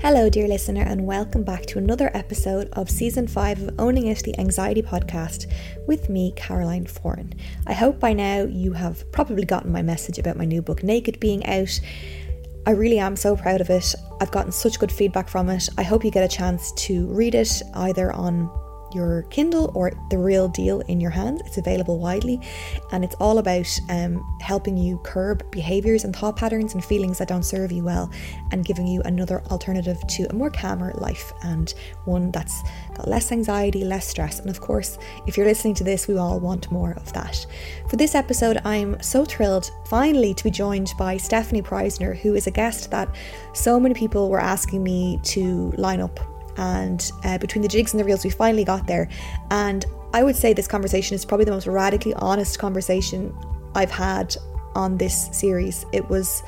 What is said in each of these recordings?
Hello, dear listener, and welcome back to another episode of season five of Owning It, the Anxiety Podcast, with me, Caroline Foran. I hope by now you have probably gotten my message about my new book, Naked, being out. I really am so proud of it. I've gotten such good feedback from it. I hope you get a chance to read it either on your Kindle or the real deal in your hands. It's available widely and it's all about um, helping you curb behaviors and thought patterns and feelings that don't serve you well and giving you another alternative to a more calmer life and one that's got less anxiety, less stress. And of course, if you're listening to this, we all want more of that. For this episode, I'm so thrilled finally to be joined by Stefanie Preissner, who is a guest that so many people were asking me to line up and uh, between the jigs and the reels, we finally got there. And I would say this conversation is probably the most radically honest conversation I've had on this series. It was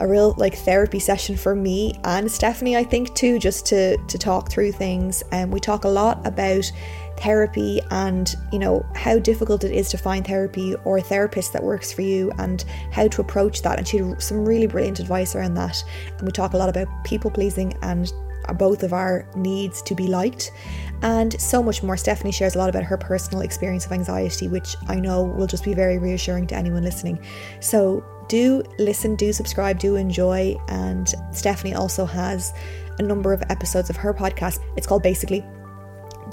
a real like therapy session for me and Stephanie, I think too, just to to talk through things. And we talk a lot about therapy and you know how difficult it is to find therapy or a therapist that works for you and how to approach that and she had some really brilliant advice around that and we talk a lot about people pleasing and both of our needs to be liked, and so much more. Stephanie shares a lot about her personal experience of anxiety, which I know will just be very reassuring to anyone listening. So do listen, do subscribe, do enjoy. And Stephanie also has a number of episodes of her podcast. It's called Basically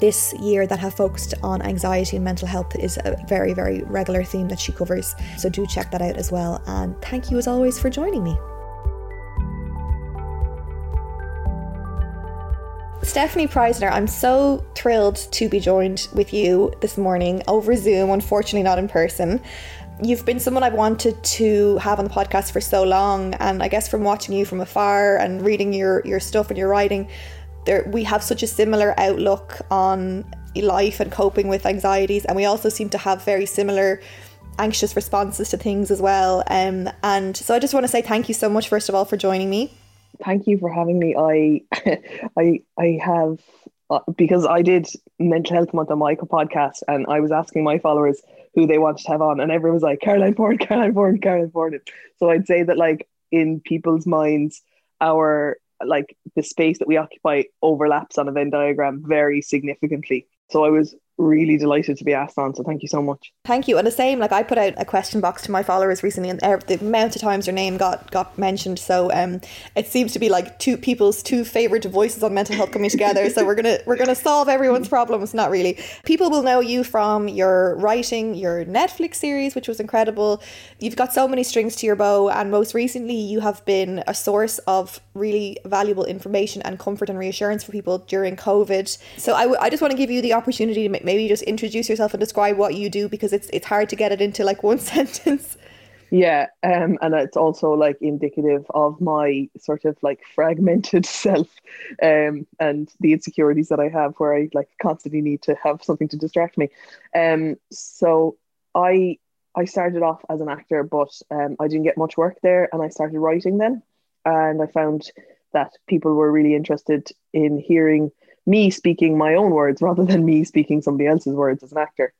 this year that have focused on anxiety and mental health is a very, very regular theme that she covers. So do check that out as well. And thank you as always for joining me. Stefanie Preissner, I'm so thrilled to be joined with you this morning over Zoom, unfortunately, not in person. You've been someone I've wanted to have on the podcast for so long, and I guess from watching you from afar and reading your, your stuff and your writing, there we have such a similar outlook on life and coping with anxieties, and we also seem to have very similar anxious responses to things as well. Um, and so I just want to say thank you so much, first of all, for joining me thank you for having me. I I I have uh, because I did mental health month on my podcast and I was asking my followers who they wanted to have on and everyone was like Caroline Foran, Caroline Foran, Caroline Foran. So I'd say that like in people's minds our like the space that we occupy overlaps on a Venn diagram very significantly. So I was really delighted to be asked on. So thank you so much. Thank you. And the same, like I put out a question box to my followers recently, and the amount of times your name got got mentioned. So um, it seems to be like two people's two favorite voices on mental health coming together. so we're gonna we're gonna solve everyone's problems. Not really. People will know you from your writing, your Netflix series, which was incredible. You've got so many strings to your bow, and most recently, you have been a source of really valuable information and comfort and reassurance for people during COVID. So I, w- I just want to give you the opportunity to maybe just introduce yourself and describe what you do because it's it's hard to get it into like one sentence. Yeah, um, and it's also like indicative of my sort of like fragmented self, um, and the insecurities that I have, where I like constantly need to have something to distract me. Um, so I I started off as an actor, but um, I didn't get much work there, and I started writing then, and I found that people were really interested in hearing me speaking my own words rather than me speaking somebody else's words as an actor.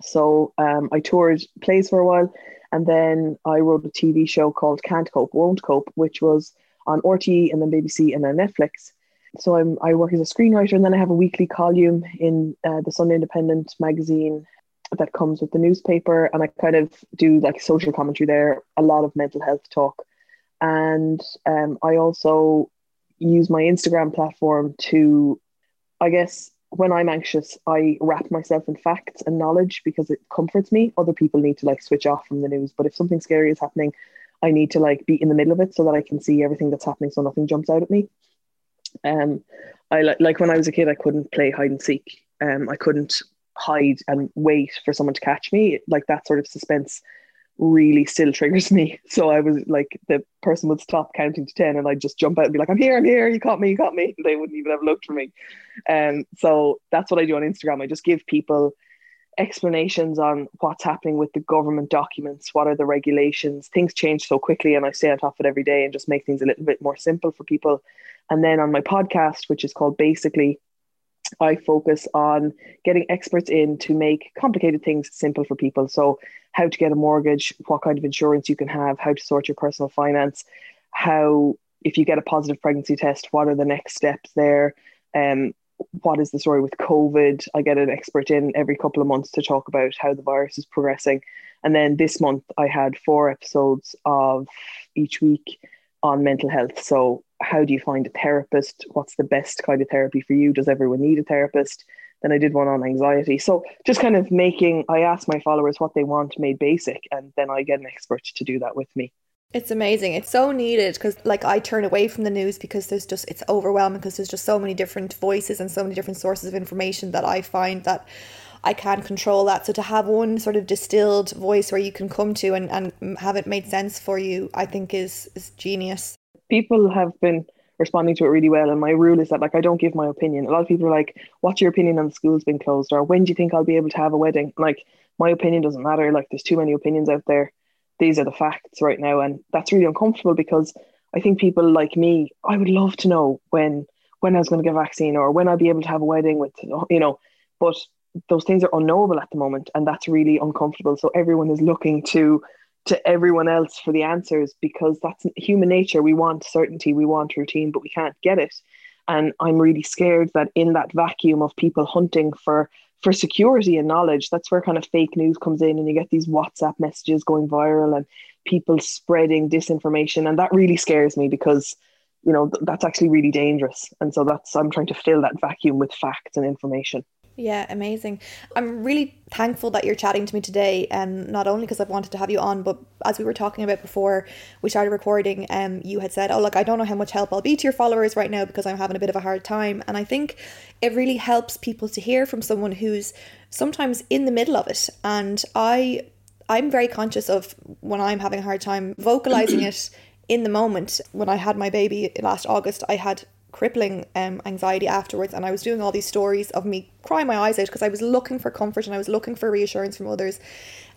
So um, I toured plays for a while and then I wrote a TV show called Can't Cope, Won't Cope, which was on RTE and then BBC and then Netflix. So I'm, I work as a screenwriter and then I have a weekly column in uh, the Sunday Independent magazine that comes with the newspaper. And I kind of do like social commentary there, a lot of mental health talk. And um, I also use my Instagram platform to, I guess, when I'm anxious, I wrap myself in facts and knowledge because it comforts me. Other people need to like switch off from the news. But if something scary is happening, I need to like be in the middle of it so that I can see everything that's happening so nothing jumps out at me. Um I like like when I was a kid I couldn't play hide and seek. Um I couldn't hide and wait for someone to catch me. Like that sort of suspense really still triggers me. So I was like, the person would stop counting to 10 and I'd just jump out and be like, I'm here, I'm here, you caught me, you caught me. They wouldn't even have looked for me. Um, so that's what I do on Instagram. I just give people explanations on what's happening with the government documents, what are the regulations. Things change so quickly and I stay on top of it every day and just make things a little bit more simple for people. And then on my podcast, which is called Basically, I focus on getting experts in to make complicated things simple for people. So, how to get a mortgage, what kind of insurance you can have, how to sort your personal finance, how, if you get a positive pregnancy test, what are the next steps there? Um, what is the story with COVID? I get an expert in every couple of months to talk about how the virus is progressing. And then this month, I had four episodes of each week on mental health. So, how do you find a therapist? What's the best kind of therapy for you? Does everyone need a therapist? Then I did one on anxiety. So, just kind of making, I ask my followers what they want made basic, and then I get an expert to do that with me. It's amazing. It's so needed because, like, I turn away from the news because there's just, it's overwhelming because there's just so many different voices and so many different sources of information that I find that I can't control that. So to have one sort of distilled voice where you can come to and, and have it made sense for you, I think is is genius. People have been responding to it really well. And my rule is that like I don't give my opinion. A lot of people are like, what's your opinion on the schools being closed? Or when do you think I'll be able to have a wedding? Like my opinion doesn't matter. Like there's too many opinions out there. These are the facts right now. And that's really uncomfortable because I think people like me, I would love to know when when I was going to get a vaccine or when I'll be able to have a wedding with you know, but those things are unknowable at the moment and that's really uncomfortable. So everyone is looking to to everyone else for the answers because that's human nature. We want certainty we want routine but we can't get it. And i'm really scared that in that vacuum of people hunting for for security and knowledge that's where kind of fake news comes in and you get these whatsapp messages going viral and people spreading disinformation. And that really scares me because you know th- that's actually really dangerous. And so that's i'm trying to fill that vacuum with facts and information yeah, amazing. I'm really thankful that you're chatting to me today, and um, not only because I've wanted to have you on, but as we were talking about before we started recording, um, you had said, "Oh, look, I don't know how much help I'll be to your followers right now because I'm having a bit of a hard time," and I think it really helps people to hear from someone who's sometimes in the middle of it, and I, I'm very conscious of when I'm having a hard time vocalizing it in the moment. When I had my baby last August, I had crippling um, anxiety afterwards. And I was doing all these stories of me crying my eyes out because I was looking for comfort and I was looking for reassurance from others.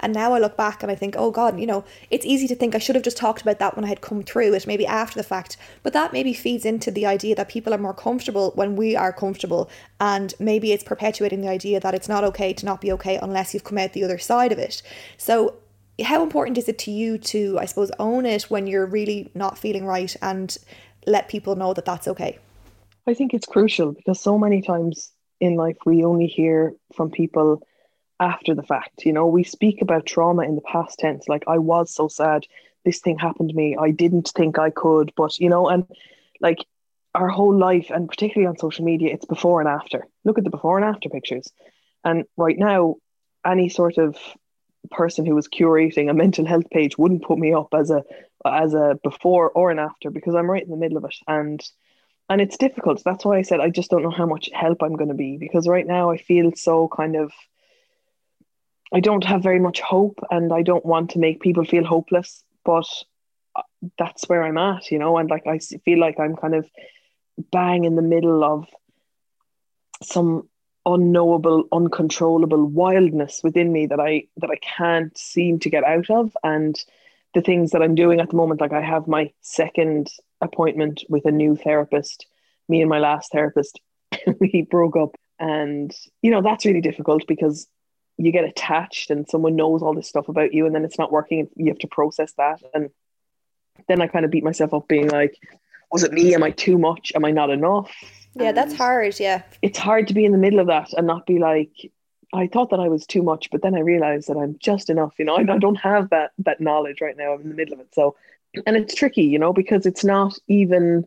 And now I look back and I think, oh God, you know, it's easy to think I should have just talked about that when I had come through it, maybe after the fact. But that maybe feeds into the idea that people are more comfortable when we are comfortable. And maybe it's perpetuating the idea that it's not okay to not be okay unless you've come out the other side of it. So how important is it to you to, I suppose, own it when you're really not feeling right and let people know that that's okay? I think it's crucial because so many times in life we only hear from people after the fact. You know, we speak about trauma in the past tense, like I was so sad, this thing happened to me, I didn't think I could, but you know, and like our whole life, and particularly on social media, it's before and after. Look at the before and after pictures. And right now, any sort of person who was curating a mental health page wouldn't put me up as a as a before or an after because I'm right in the middle of it. And and it's difficult. That's why I said I just don't know how much help I'm going to be because right now I feel so kind of I don't have very much hope and I don't want to make people feel hopeless, but uh, that's where I'm at, you know, and like I feel like I'm kind of bang in the middle of some unknowable uncontrollable wildness within me that I that I can't seem to get out of and the things that I'm doing at the moment like I have my second appointment with a new therapist me and my last therapist we broke up. And you know that's really difficult because you get attached and someone knows all this stuff about you and then it's not working. And you have to process that. And then I kind of beat myself up being like was it me? Am I too much? Am I not enough? Yeah that's hard yeah. it's hard to be in the middle of that and not be like I thought that I was too much but then I realized that I'm just enough you know? I, I don't have that that knowledge right now. I'm in the middle of it. So and it's tricky you know because it's not even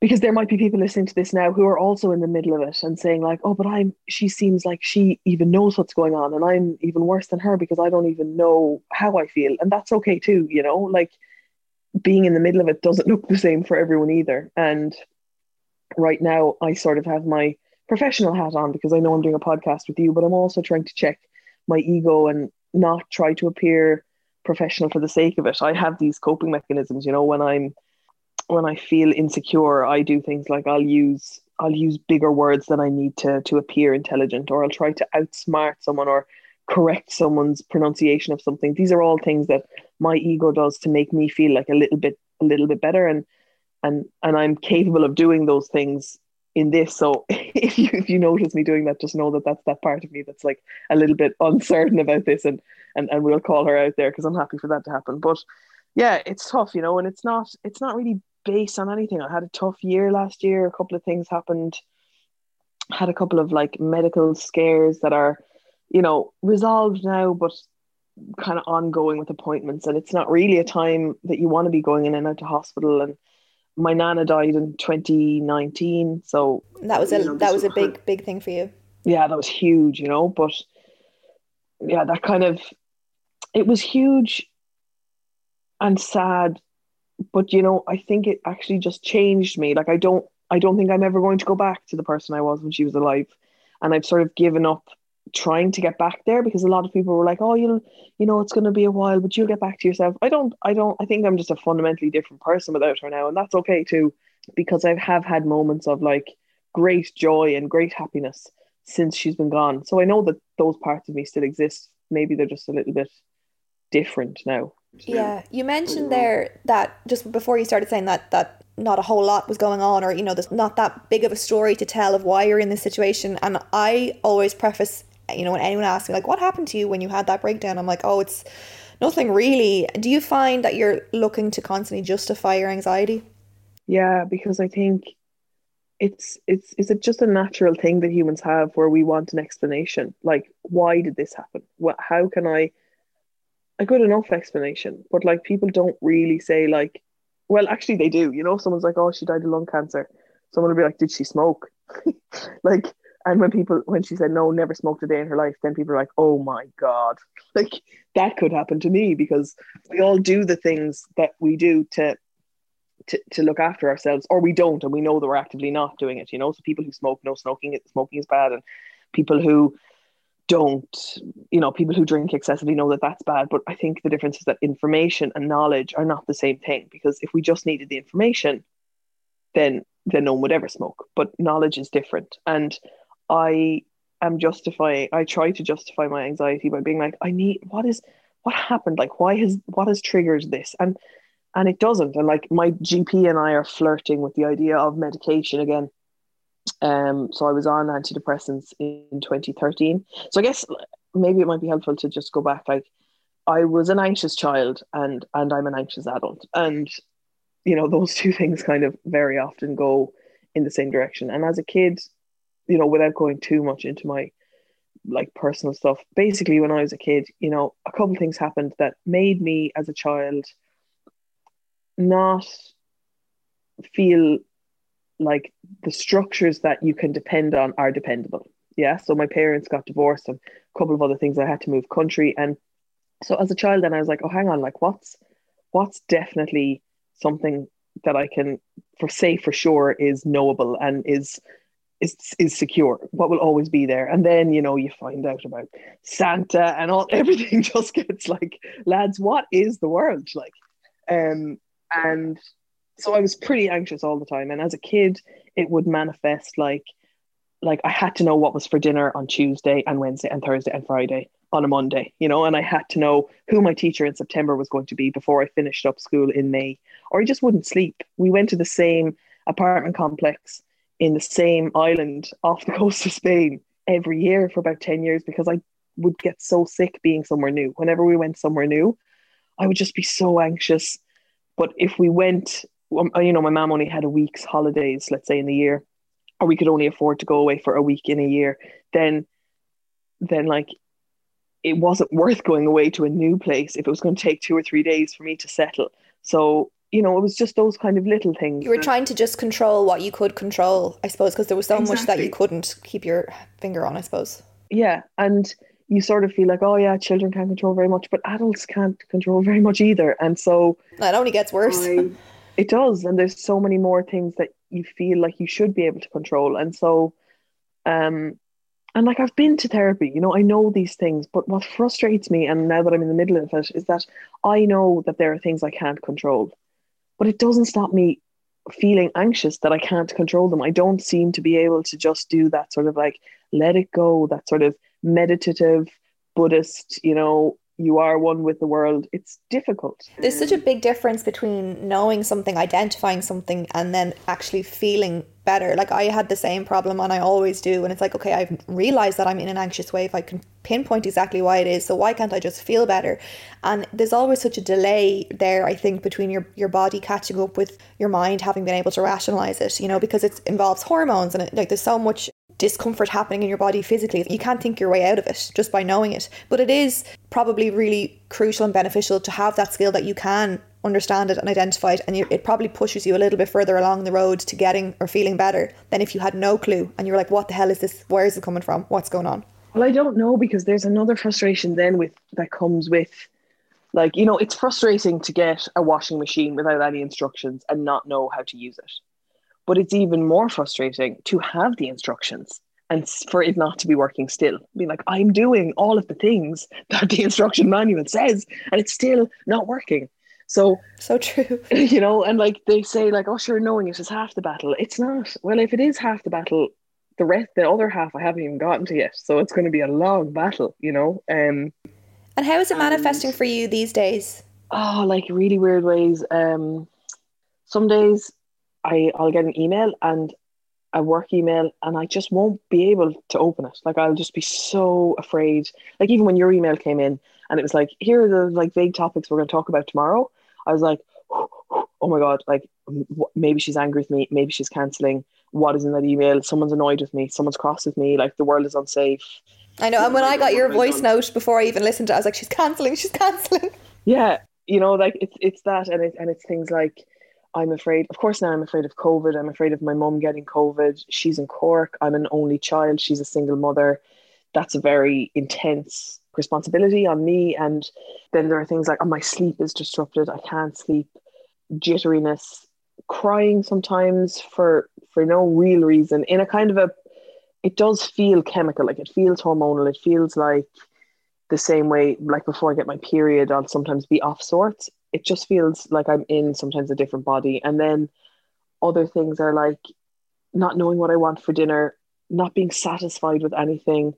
because there might be people listening to this now who are also in the middle of it and saying like oh but i'm she seems like she even knows what's going on and i'm even worse than her because i don't even know how i feel. And that's okay too you know like being in the middle of it doesn't look the same for everyone either. And right now i sort of have my professional hat on because i know i'm doing a podcast with you but i'm also trying to check my ego and not try to appear professional for the sake of it i have these coping mechanisms you know when i'm when I feel insecure, I do things like I'll use I'll use bigger words than I need to to appear intelligent, or I'll try to outsmart someone or correct someone's pronunciation of something. These are all things that my ego does to make me feel like a little bit a little bit better, and and and I'm capable of doing those things in this. So if you if you notice me doing that, just know that that's that part of me that's like a little bit uncertain about this, and and and we'll call her out there because I'm happy for that to happen. But yeah, it's tough, you know, and it's not it's not really based on anything. I had a tough year last year. A couple of things happened. Had a couple of like medical scares that are, you know, resolved now, but kind of ongoing with appointments. And it's not really a time that you want to be going in and out to hospital. And my nana died in 2019, so that was a know, that was a big big thing for you. Yeah, that was huge, you know. But yeah, that kind of it was huge and sad but you know, I think it actually just changed me. Like I don't I don't think I'm ever going to go back to the person I was when she was alive. And I've sort of given up trying to get back there because a lot of people were like, Oh, you'll you know, it's gonna be a while, but you'll get back to yourself. I don't I don't I think I'm just a fundamentally different person without her now, and that's okay too, because I have had moments of like great joy and great happiness since she's been gone. So I know that those parts of me still exist. Maybe they're just a little bit different now. Yeah, you mentioned there that just before you started saying that that not a whole lot was going on, or you know, there's not that big of a story to tell of why you're in this situation. And I always preface, you know, when anyone asks me like, "What happened to you when you had that breakdown?" I'm like, "Oh, it's nothing really." Do you find that you're looking to constantly justify your anxiety? Yeah, because I think it's it's is it just a natural thing that humans have where we want an explanation like why did this happen what how can i a good enough explanation, but like people don't really say like, well, actually they do. You know, someone's like, oh, she died of lung cancer. Someone will be like, did she smoke? like, and when people when she said no, never smoked a day in her life, then people are like, oh my god, like that could happen to me because we all do the things that we do to. To, to look after ourselves or we don't and we know that we're actively not doing it you know so people who smoke know smoking smoking is bad and people who don't, you know, people who drink excessively know that that's bad. But I think the difference is that information and knowledge are not the same thing because if we just needed the information, then then no one would ever smoke. But knowledge is different. And I am justifying I try to justify my anxiety by being like, I need what is what happened? Like why has what has triggered this? And and it doesn't. And like my GP and I are flirting with the idea of medication again um, so I was on antidepressants in 2013. So I guess maybe it might be helpful to just go back. Like I was an anxious child and and I'm an anxious adult. And you know, those two things kind of very often go in the same direction. And as a kid, you know, without going too much into my like personal stuff, basically when I was a kid, you know, a couple things happened that made me as a child not feel like the structures that you can depend on are dependable. Yeah. So my parents got divorced and a couple of other things. I had to move country. And so as a child, then I was like, oh, hang on, like what's what's definitely something that I can for say for sure is knowable and is is is secure, what will always be there. And then, you know, you find out about Santa and all everything just gets like, lads, what is the world like? Um, and so I was pretty anxious all the time. And as a kid, it would manifest like like I had to know what was for dinner on Tuesday and Wednesday and Thursday and Friday on a Monday, you know, and I had to know who my teacher in September was going to be before I finished up school in May, or I just wouldn't sleep. We went to the same apartment complex in the same island off the coast of Spain every year for about 10 years because I would get so sick being somewhere new. Whenever we went somewhere new, I would just be so anxious. But if we went, um, uh, you know, my mom only had a week's holidays, let's say in the year, or we could only afford to go away for a week in a year, then, then like, it wasn't worth going away to a new place if it was going to take two or three days for me to settle. So you know, it was just those kind of little things. You were trying to just control what you could control, I suppose, because there was so exactly. much that you couldn't keep your finger on, I suppose. Yeah. And you sort of feel like, oh, yeah, children can't control very much, but adults can't control very much either. And so it only gets worse. I, it does. And there's so many more things that you feel like you should be able to control. And so, um, and like I've been to therapy, you know, I know these things, but what frustrates me, and now that I'm in the middle of it, is that I know that there are things I can't control but it doesn't stop me feeling anxious that I can't control them. I don't seem to be able to just do that sort of like let it go, that sort of meditative Buddhist, you know, you are one with the world. It's difficult. There's such a big difference between knowing something, identifying something, and then actually feeling better. Like I had the same problem, and I always do. And it's like, okay, I've realized that I'm in an anxious way. If I can pinpoint exactly why it is. So why can't I just feel better? And there's always such a delay there. I think between your your body catching up with your mind, having been able to rationalize it. You know, because it involves hormones, and it, like there's so much discomfort happening in your body physically. You can't think your way out of it just by knowing it. But it is probably really crucial and beneficial to have that skill that you can understand it and identify it. And you, it probably pushes you a little bit further along the road to getting or feeling better than if you had no clue and you were like, what the hell is this? Where is it coming from? What's going on? Well, I don't know because there's another frustration then with that comes with like, you know, it's frustrating to get a washing machine without any instructions and not know how to use it. But it's even more frustrating to have the instructions and for it not to be working still. Be like, I'm doing all of the things that the instruction manual says, and it's still not working. So so true. You know, and like they say, like, oh sure, knowing it is half the battle. It's not. Well, if it is half the battle, the rest the other half I haven't even gotten to yet. So it's gonna be a long battle, you know. Um And how is it manifesting and, for you these days? Oh, like really weird ways. Um some days I I'll get an email and a work email and I just won't be able to open it. Like I'll just be so afraid. Like even when your email came in and it was like, here are the like vague topics we're going to talk about tomorrow. I was like, oh my god, like maybe she's angry with me, maybe she's canceling. What is in that email? Someone's annoyed with me. Someone's cross with me. Like the world is unsafe. I know. And when I got your voice note before I even listened to it, I was like, she's canceling. She's canceling. Yeah, you know, like it's it's that, and it and it's things like I'm afraid, of course, now I'm afraid of COVID. I'm afraid of my mum getting COVID. She's in Cork. I'm an only child. She's a single mother. That's a very intense responsibility on me. And then there are things like, oh, my sleep is disrupted. I can't sleep, jitteriness, crying sometimes for for no real reason. In a kind of a, it does feel chemical. Like it feels hormonal. It feels like the same way. Like before I get my period, I'll sometimes be off sorts it just feels like I'm in sometimes a different body. And then other things are like not knowing what I want for dinner, not being satisfied with anything,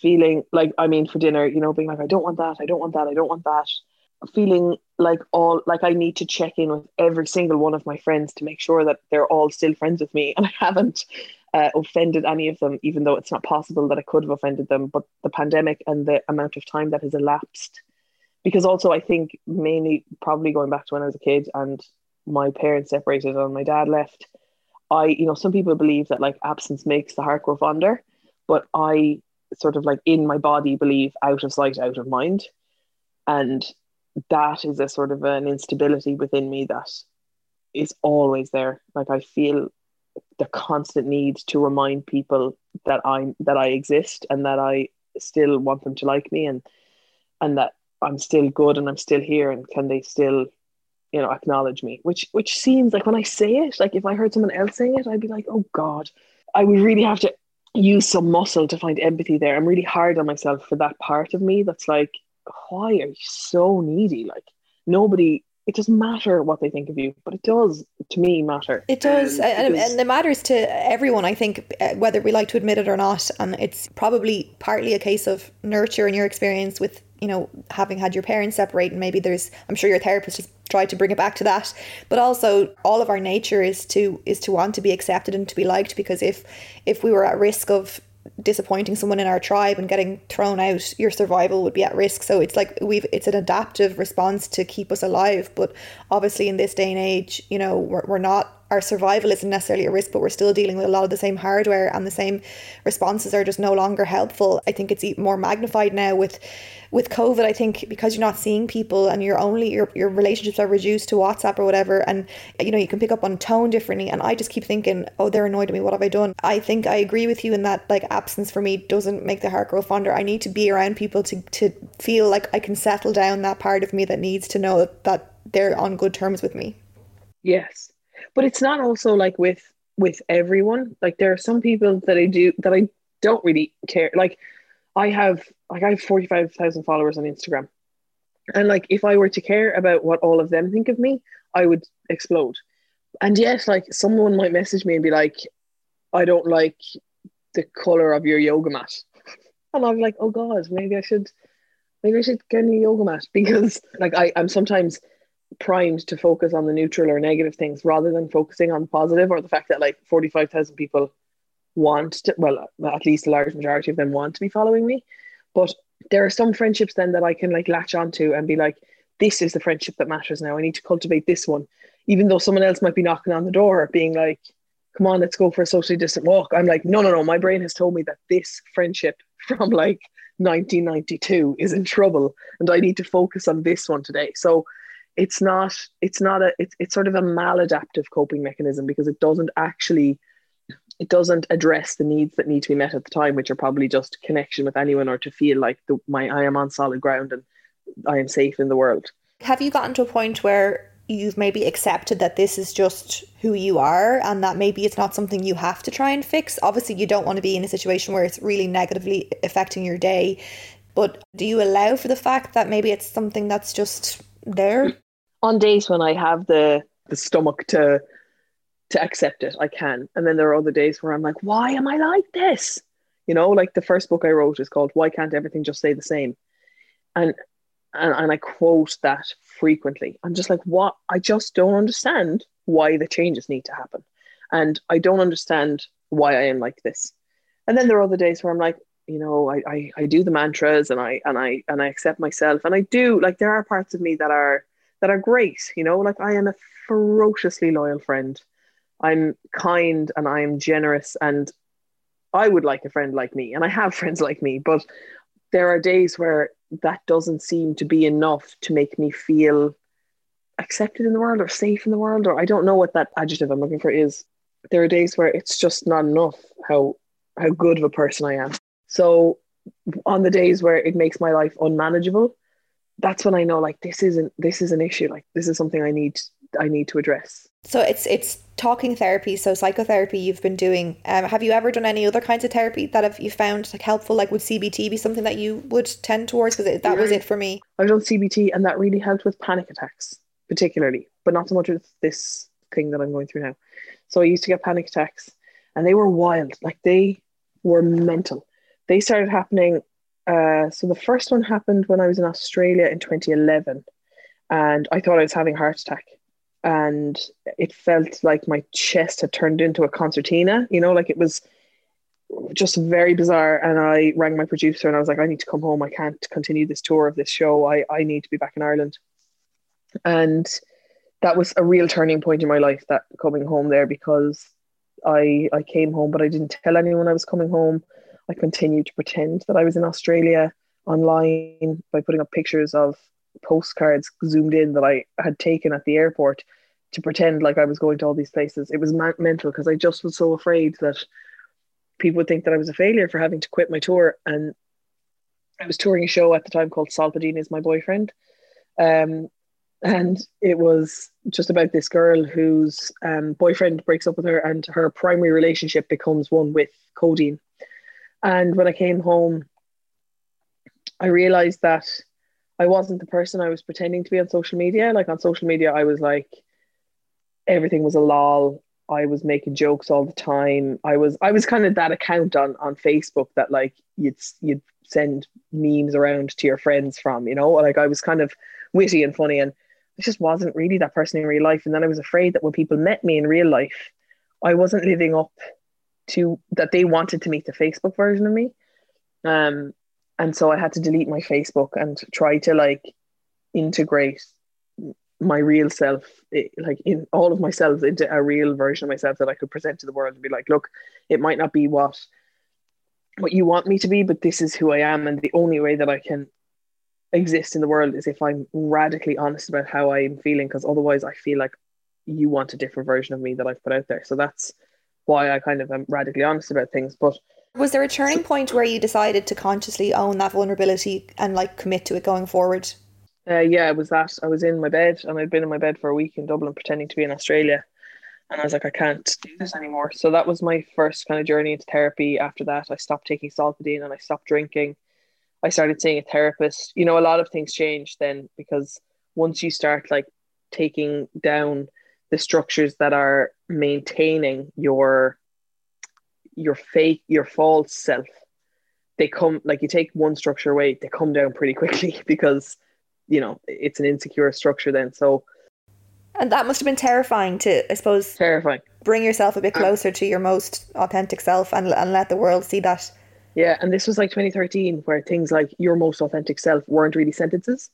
feeling like, I mean, for dinner, you know, being like, I don't want that, I don't want that, I don't want that. Feeling like all, like I need to check in with every single one of my friends to make sure that they're all still friends with me. And I haven't uh, offended any of them, even though it's not possible that I could have offended them. But the pandemic and the amount of time that has elapsed because also I think mainly probably going back to when I was a kid and my parents separated and my dad left. I, you know, some people believe that like absence makes the heart grow fonder, but I sort of like in my body believe out of sight, out of mind. And that is a sort of an instability within me that is always there. Like I feel the constant need to remind people that I'm that I exist and that I still want them to like me and and that I'm still good and I'm still here and can they still you know acknowledge me which which seems like when I say it like if I heard someone else saying it I'd be like oh god I would really have to use some muscle to find empathy there. I'm really hard on myself for that part of me that's like, why are you so needy? Like nobody it doesn't matter what they think of you, but it does to me matter. It does, and, and, it matters to everyone. I think uh, whether we like to admit it or not, and it's probably partly a case of nurture in your experience with you know having had your parents separate, and maybe there's I'm sure your therapist has tried to bring it back to that, but also all of our nature is to is to want to be accepted and to be liked because if if we were at risk of disappointing someone in our tribe and getting thrown out, your survival would be at risk. So it's like we've it's an adaptive response to keep us alive. But obviously, in this day and age, you know, we're, we're not our survival isn't necessarily a risk, but we're still dealing with a lot of the same hardware and the same responses are just no longer helpful. I think it's even more magnified now with with COVID, I think because you're not seeing people and you're only your your relationships are reduced to WhatsApp or whatever, and you know you can pick up on tone differently. And I just keep thinking, oh, they're annoyed at me. What have I done? I think I agree with you in that like absence for me doesn't make the heart grow fonder. I need to be around people to to feel like I can settle down that part of me that needs to know that they're on good terms with me. Yes, but it's not also like with with everyone. Like there are some people that I do that I don't really care. Like I have like I have 45,000 followers on Instagram. And like if I were to care about what all of them think of me, I would explode. And yet like someone might message me and be like, I don't like the color of your yoga mat. And I'm like, oh God, maybe I should maybe I should get a yoga mat because like I, I'm sometimes primed to focus on the neutral or negative things rather than focusing on the positive or the fact that like 45,000 people want to, well, at least a large majority of them want to be following me. But there are some friendships then that I can like latch onto and be like, this is the friendship that matters now. I need to cultivate this one. Even though someone else might be knocking on the door being like, come on, let's go for a socially distant walk. I'm like, no, no, no. My brain has told me that this friendship from like 1992 is in trouble and I need to focus on this one today. So it's not, it's not a, it's, it's sort of a maladaptive coping mechanism because it doesn't actually it doesn't address the needs that need to be met at the time, which are probably just connection with anyone or to feel like the, my I am on solid ground and I am safe in the world. Have you gotten to a point where you've maybe accepted that this is just who you are and that maybe it's not something you have to try and fix? Obviously, you don't want to be in a situation where it's really negatively affecting your day, but do you allow for the fact that maybe it's something that's just there? On days when I have the the stomach to to accept it. I can. And then there are other days where I'm like, why am I like this? You know, like the first book I wrote is called Why Can't Everything Just Stay the Same? And and, and I quote that frequently. I'm just like, what? I just don't understand why the changes need to happen. And I don't understand why I am like this. And then there are other days where I'm like, you know, I, I, I do the mantras and I and I and I accept myself. And I do like there are parts of me that are that are great, you know, like I am a ferociously loyal friend. I'm kind and I'm generous and I would like a friend like me and I have friends like me, but there are days where that doesn't seem to be enough to make me feel accepted in the world or safe in the world or I don't know what that adjective I'm looking for is. There are days where it's just not enough how how good of a person I am. So on the days where it makes my life unmanageable, that's when I know like this isn't this is an issue. Like this is something I need I need to address. So it's it's talking therapy, so psychotherapy you've been doing. Um, have you ever done any other kinds of therapy that have you found like helpful? Like would CBT be something that you would tend towards? Because that was it for me. I've done CBT, and that really helped with panic attacks, particularly, but not so much with this thing that I'm going through now. So I used to get panic attacks, and they were wild. Like they were mental. They started happening. Uh, so the first one happened when I was in Australia in 2011, and I thought I was having a heart attack and it felt like my chest had turned into a concertina, you know, like it was just very bizarre. And I rang my producer and I was like, I need to come home. I can't continue this tour of this show. I, I need to be back in Ireland. And that was a real turning point in my life, that coming home there, because I I came home, but I didn't tell anyone I was coming home. I continued to pretend that I was in Australia online by putting up pictures of postcards zoomed in that I had taken at the airport to pretend like I was going to all these places. It was ma- mental because I just was so afraid that people would think that I was a failure for having to quit my tour. And I was touring a show at the time called Solpadeine is my boyfriend. Um, and it was just about this girl whose um, boyfriend breaks up with her, and her primary relationship becomes one with codeine. And when I came home, I realized that I wasn't the person I was pretending to be on social media. Like on social media, I was like, everything was a lol. I was making jokes all the time. I was I was kind of that account on on Facebook that like you'd you'd send memes around to your friends from, you know, like I was kind of witty and funny and I just wasn't really that person in real life. And then I was afraid that when people met me in real life, I wasn't living up to that they wanted to meet the Facebook version of me. Um, and so I had to delete my Facebook and try to like integrate my real self, like in all of myself, into a real version of myself that I could present to the world and be like, look, it might not be what what you want me to be, but this is who I am, and the only way that I can exist in the world is if I'm radically honest about how I'm feeling, because otherwise I feel like you want a different version of me that I've put out there. So that's why I kind of am radically honest about things. But was there a turning point where you decided to consciously own that vulnerability and like commit to it going forward? Uh, yeah, it was that. I was in my bed and I'd been in my bed for a week in Dublin pretending to be in Australia. And I was like, I can't do this anymore. So that was my first kind of journey into therapy. After that, I stopped taking Solpadeine and I stopped drinking. I started seeing a therapist. You know, a lot of things changed then because once you start like taking down the structures that are maintaining your your fake your false self. They come like you take one structure away they come down pretty quickly because you know it's an insecure structure then. So and that must have been terrifying to i suppose terrifying. bring yourself a bit closer to your most authentic self and, and let the world see that. Yeah and this was like 2013 where things like your most authentic self weren't really sentences.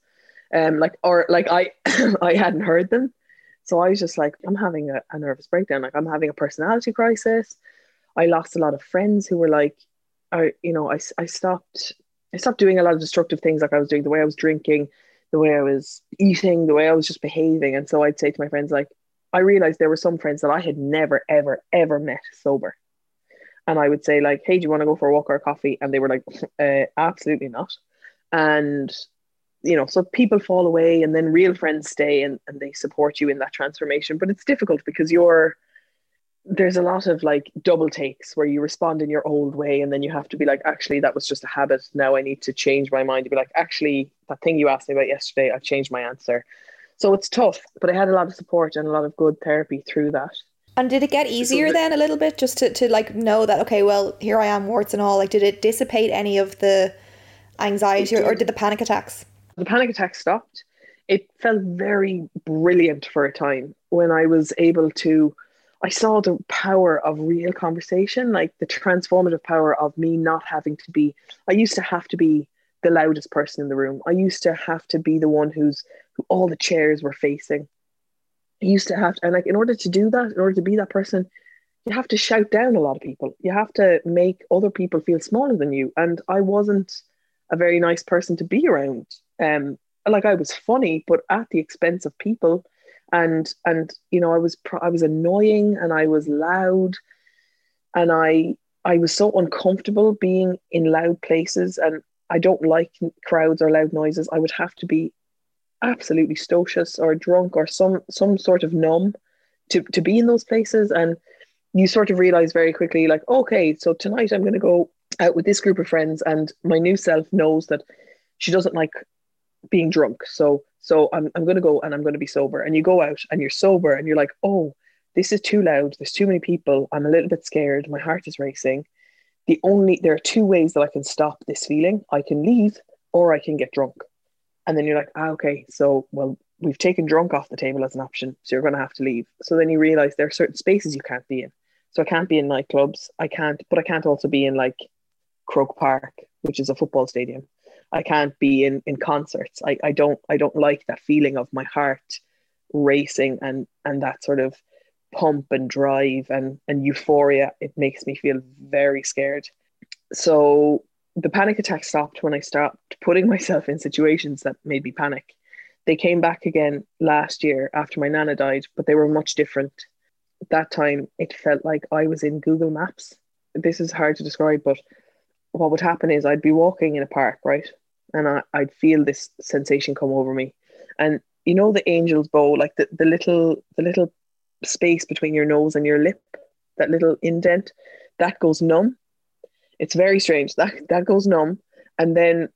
Um like or like i i hadn't heard them so i was just like i'm having a, a nervous breakdown like i'm having a personality crisis i lost a lot of friends who were like i you know i, I stopped i stopped doing a lot of destructive things like i was doing the way i was drinking the way I was eating, the way I was just behaving. And so I'd say to my friends, like, I realized there were some friends that I had never, ever, ever met sober. And I would say, like, hey, do you want to go for a walk or a coffee? And they were like, uh, absolutely not. And, you know, so people fall away and then real friends stay and, and they support you in that transformation. But it's difficult because you're, there's a lot of like double takes where you respond in your old way and then you have to be like actually that was just a habit. Now i need to change my mind. To be like actually that thing you asked me about yesterday i've changed my answer. So it's tough but i had a lot of support and a lot of good therapy through that. And did it get easier then a little bit just to, to like know that okay well here i am warts and all like did it dissipate any of the anxiety or, or did the panic attacks the panic attack stopped it felt very brilliant for a time when i was able to I saw the power of real conversation, like the transformative power of me not having to be. I used to have to be the loudest person in the room. I used to have to be the one who's who all the chairs were facing. I used to have to, and like in order to do that, in order to be that person, you have to shout down a lot of people. You have to make other people feel smaller than you. And I wasn't a very nice person to be around. Um, like I was funny, but at the expense of people. And and you know I was I was annoying and I was loud. And I I was so uncomfortable being in loud places. And I don't like crowds or loud noises. I would have to be absolutely stocious or drunk or some some sort of numb to to be in those places. And you sort of realize very quickly like okay so tonight I'm going to go out with this group of friends and my new self knows that she doesn't like being drunk so so I'm, I'm to go and I'm to be sober. And you go out and you're sober and you're like, oh, this is too loud. There's too many people. I'm a little bit scared. My heart is racing. The only, there are two ways that I can stop this feeling. I can leave or I can get drunk. And then you're like, ah, okay. So, well, we've taken drunk off the table as an option. So you're to have to leave. So then you realize there are certain spaces you can't be in. So I can't be in nightclubs. I can't, but I can't also be in like Croke Park, which is a football stadium. I can't be in in concerts. I, I don't I don't like that feeling of my heart racing and and that sort of pump and drive and and euphoria. It makes me feel very scared. So the panic attack stopped when I stopped putting myself in situations that made me panic. They came back again last year after my nana died, but they were much different. That time it felt like I was in Google Maps. This is hard to describe, but what would happen is I'd be walking in a park, right? And I, I'd feel this sensation come over me. And you know the angel's bow, like the, the little the little space between your nose and your lip, that little indent, that goes numb. It's very strange. That that goes numb, and then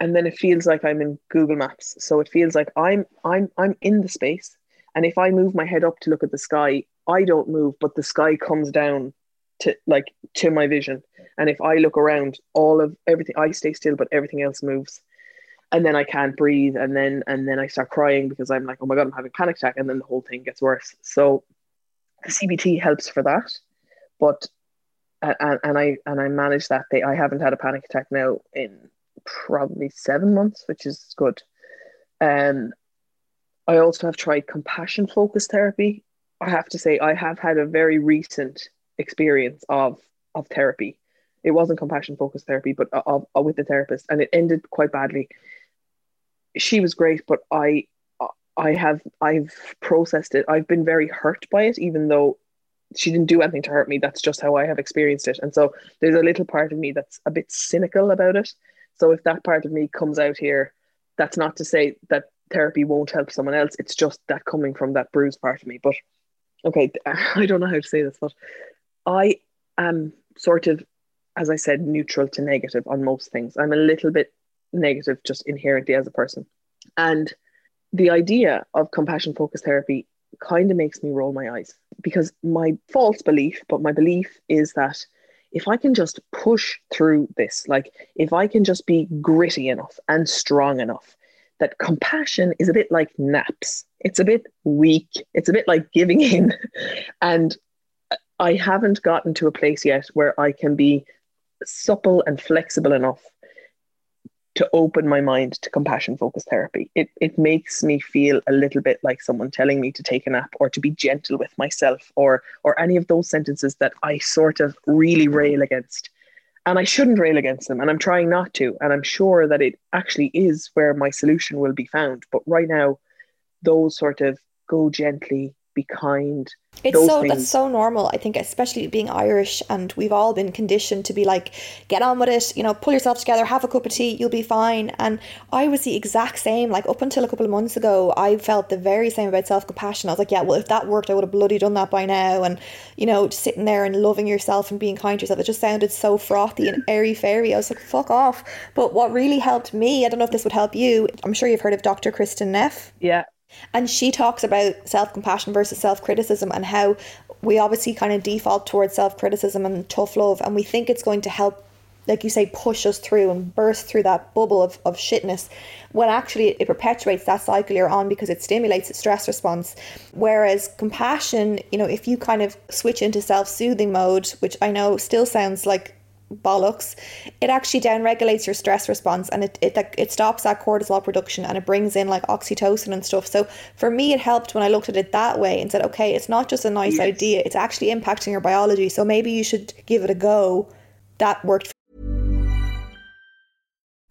and then it feels like I'm in Google Maps. So it feels like I'm I'm I'm in the space. And if I move my head up to look at the sky, I don't move, but the sky comes down to like to my vision. And if I look around, all of everything I stay still, but everything else moves. And then I can't breathe, and then and then I start crying because I'm like, oh my god, I'm having panic attack, and then the whole thing gets worse. So the CBT helps for that, but and, and I and I manage that. They I haven't had a panic attack now in probably seven months, which is good. Um, I also have tried compassion focused therapy. I have to say I have had a very recent experience of of therapy. It wasn't compassion focused therapy, but uh, of, of, with the therapist, and it ended quite badly. She was great, but I uh, I have I've processed it. I've been very hurt by it, even though she didn't do anything to hurt me. That's just how I have experienced it. And so there's a little part of me that's a bit cynical about it. So if that part of me comes out here, that's not to say that therapy won't help someone else. It's just that coming from that bruised part of me. But okay, I don't know how to say this, but I am sort of, as I said, neutral to negative on most things. I'm a little bit negative just inherently as a person. And the idea of compassion focused therapy kind of makes me roll my eyes because my false belief, but my belief is that if I can just push through this, like if I can just be gritty enough and strong enough, that compassion is a bit like naps. It's a bit weak. It's a bit like giving in. and I haven't gotten to a place yet where I can be supple and flexible enough to open my mind to compassion focused therapy. It it makes me feel a little bit like someone telling me to take a nap or to be gentle with myself or or any of those sentences that I sort of really rail against. And I shouldn't rail against them and I'm trying not to and I'm sure that it actually is where my solution will be found. But right now those sort of go gently, be kind. It's so things. that's so normal. I think, especially being Irish, and we've all been conditioned to be like, get on with it. You know, pull yourself together, have a cup of tea, you'll be fine. And I was the exact same. Like up until a couple of months ago, I felt the very same about self compassion. I was like, yeah, well, if that worked, I would have bloody done that by now. And you know, sitting there and loving yourself and being kind to yourself, it just sounded so frothy and airy fairy. I was like, fuck off. But what really helped me, I don't know if this would help you. I'm sure you've heard of Dr. Kristin Neff. Yeah, and she talks about self compassion versus self criticism and how we obviously kind of default towards self criticism and tough love, and we think it's going to help, like you say, push us through and burst through that bubble of, of shitness, when actually it perpetuates that cycle you're on because it stimulates the stress response. Whereas compassion, you know, if you kind of switch into self soothing mode, which I know still sounds like bollocks, it actually downregulates your stress response and it, it it stops that cortisol production and it brings in like oxytocin and stuff. So for me, it helped when I looked at it that way and said, okay, it's not just a nice yes. idea; it's actually impacting your biology. So maybe you should give it a go. That worked.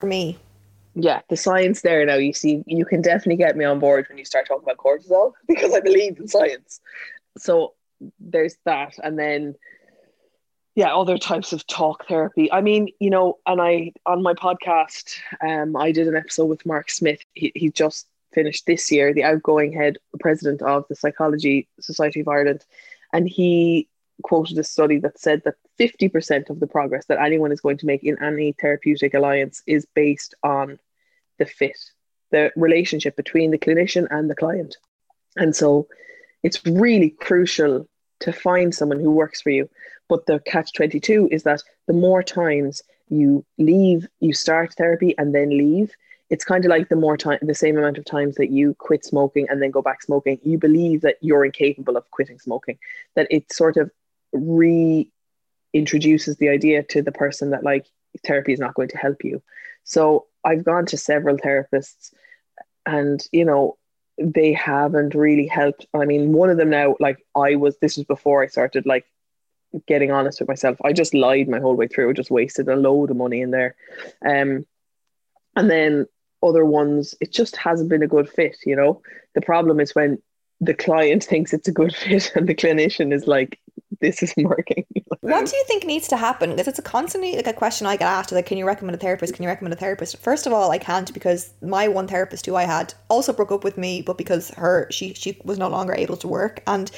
for me. yeah, the science there now. You see, you can definitely get me on board when you start talking about cortisol because I believe in science. So there's that, and then yeah, other types of talk therapy. I mean, you know, and I on my podcast, um, I did an episode with Mark Smyth. He he just finished this year, the outgoing head president of the Psychology Society of Ireland, and he quoted a study that said that 50% of the progress that anyone is going to make in any therapeutic alliance is based on the fit, the relationship between the clinician and the client. And so it's really crucial to find someone who works for you. But the catch 22 is that the more times you leave, you start therapy and then leave, it's kind of like the more time, the same amount of times that you quit smoking and then go back smoking, you believe that you're incapable of quitting smoking, that it sort of reintroduces the idea to the person that like therapy is not going to help you. So I've gone to several therapists and, you know, they haven't really helped. I mean, one of them now, like I was, this was before I started like getting honest with myself. I just lied my whole way through, just wasted a load of money in there. Um, and then other ones, it just hasn't been a good fit, you know. The problem is when the client thinks it's a good fit and the clinician is like, this isn't working. what do you think needs to happen? Because it's a constantly like a question I get asked, like, can you recommend a therapist? Can you recommend a therapist? First of all, I can't because my one therapist who I had also broke up with me, but because her she she was no longer able to work. And,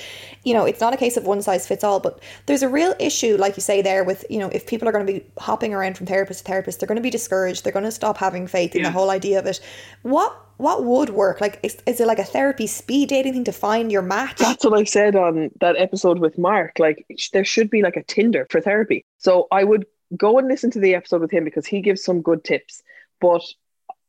you know, it's not a case of one size fits all, but there's a real issue, like you say there, with, you know, if people are going to be hopping around from therapist to therapist, they're going to be discouraged, they're going to stop having faith yeah. in the whole idea of it. What what would work? Like, is, is it like a therapy speed dating thing to find your match? That's what I said on that episode with Mark. Like, there should be like a Tinder for therapy. So I would go and listen to the episode with him because he gives some good tips. But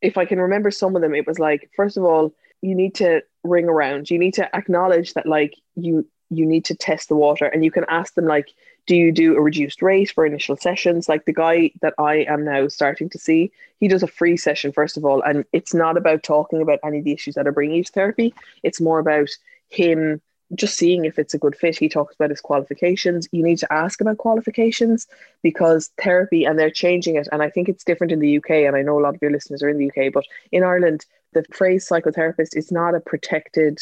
if I can remember some of them, it was like, first of all, you need to ring around. You need to acknowledge that, like, you you need to test the water, and you can ask them like, do you do a reduced rate for initial sessions? Like the guy that i am now starting to see he does a free session first of all and it's not about talking about any of the issues that are bringing you to therapy. It's more about him just seeing if it's a good fit. He talks about his qualifications. You need to ask about qualifications because therapy and they're changing it. And i think it's different in the uk and i know a lot of your listeners are in the uk but in ireland the phrase psychotherapist is not a protected